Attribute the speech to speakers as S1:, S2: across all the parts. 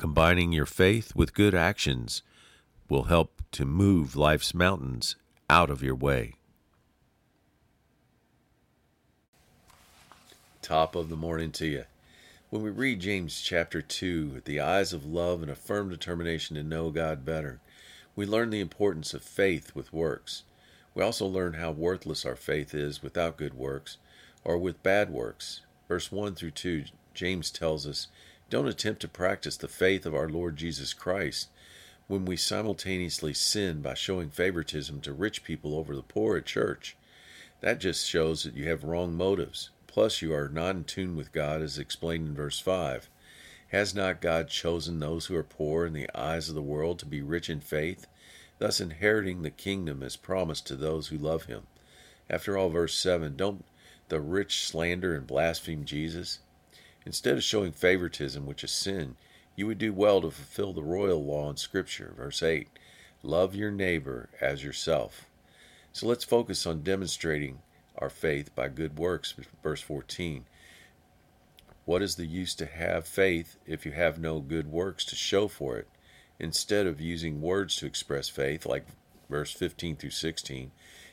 S1: Combining your faith with good actions will help to move life's mountains out of your way. Top of the morning to you. When we read James chapter 2, with the eyes of love and a firm determination to know God better, we learn the importance of faith with works. We also learn how worthless our faith is without good works or with bad works. Verse 1 through 2, James tells us don't attempt to practice the faith of our Lord Jesus Christ when we simultaneously sin by showing favoritism to rich people over the poor at church. That just shows that you have wrong motives. Plus, you are not in tune with God, as explained in verse 5. Has not God chosen those who are poor in the eyes of the world to be rich in faith, thus inheriting the kingdom as promised to those who love him? After all, verse 7 don't the rich slander and blaspheme Jesus? Instead of showing favoritism, which is sin, you would do well to fulfill the royal law in Scripture. Verse 8 Love your neighbor as yourself. So let's focus on demonstrating our faith by good works. Verse 14 What is the use to have faith if you have no good works to show for it? Instead of using words to express faith, like verse 15 through 16,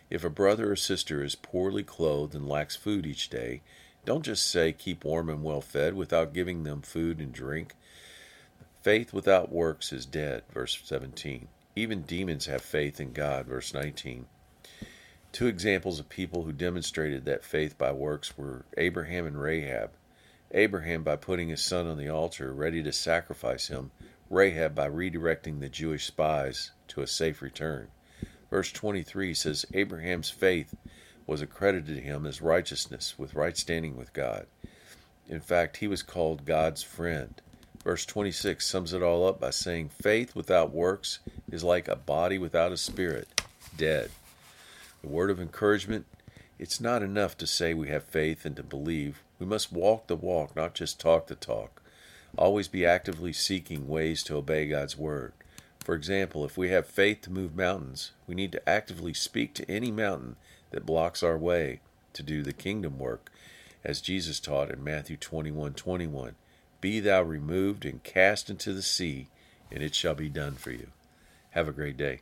S1: if a brother or sister is poorly clothed and lacks food each day, don't just say, keep warm and well fed without giving them food and drink. Faith without works is dead, verse 17. Even demons have faith in God, verse 19. Two examples of people who demonstrated that faith by works were Abraham and Rahab. Abraham by putting his son on the altar, ready to sacrifice him, Rahab by redirecting the Jewish spies to a safe return. Verse 23 says, Abraham's faith was accredited to him as righteousness with right standing with God. In fact, he was called God's friend. Verse 26 sums it all up by saying, Faith without works is like a body without a spirit, dead. The word of encouragement it's not enough to say we have faith and to believe. We must walk the walk, not just talk the talk. Always be actively seeking ways to obey God's word. For example, if we have faith to move mountains, we need to actively speak to any mountain that blocks our way to do the kingdom work, as Jesus taught in Matthew 21 21. Be thou removed and cast into the sea, and it shall be done for you. Have a great day.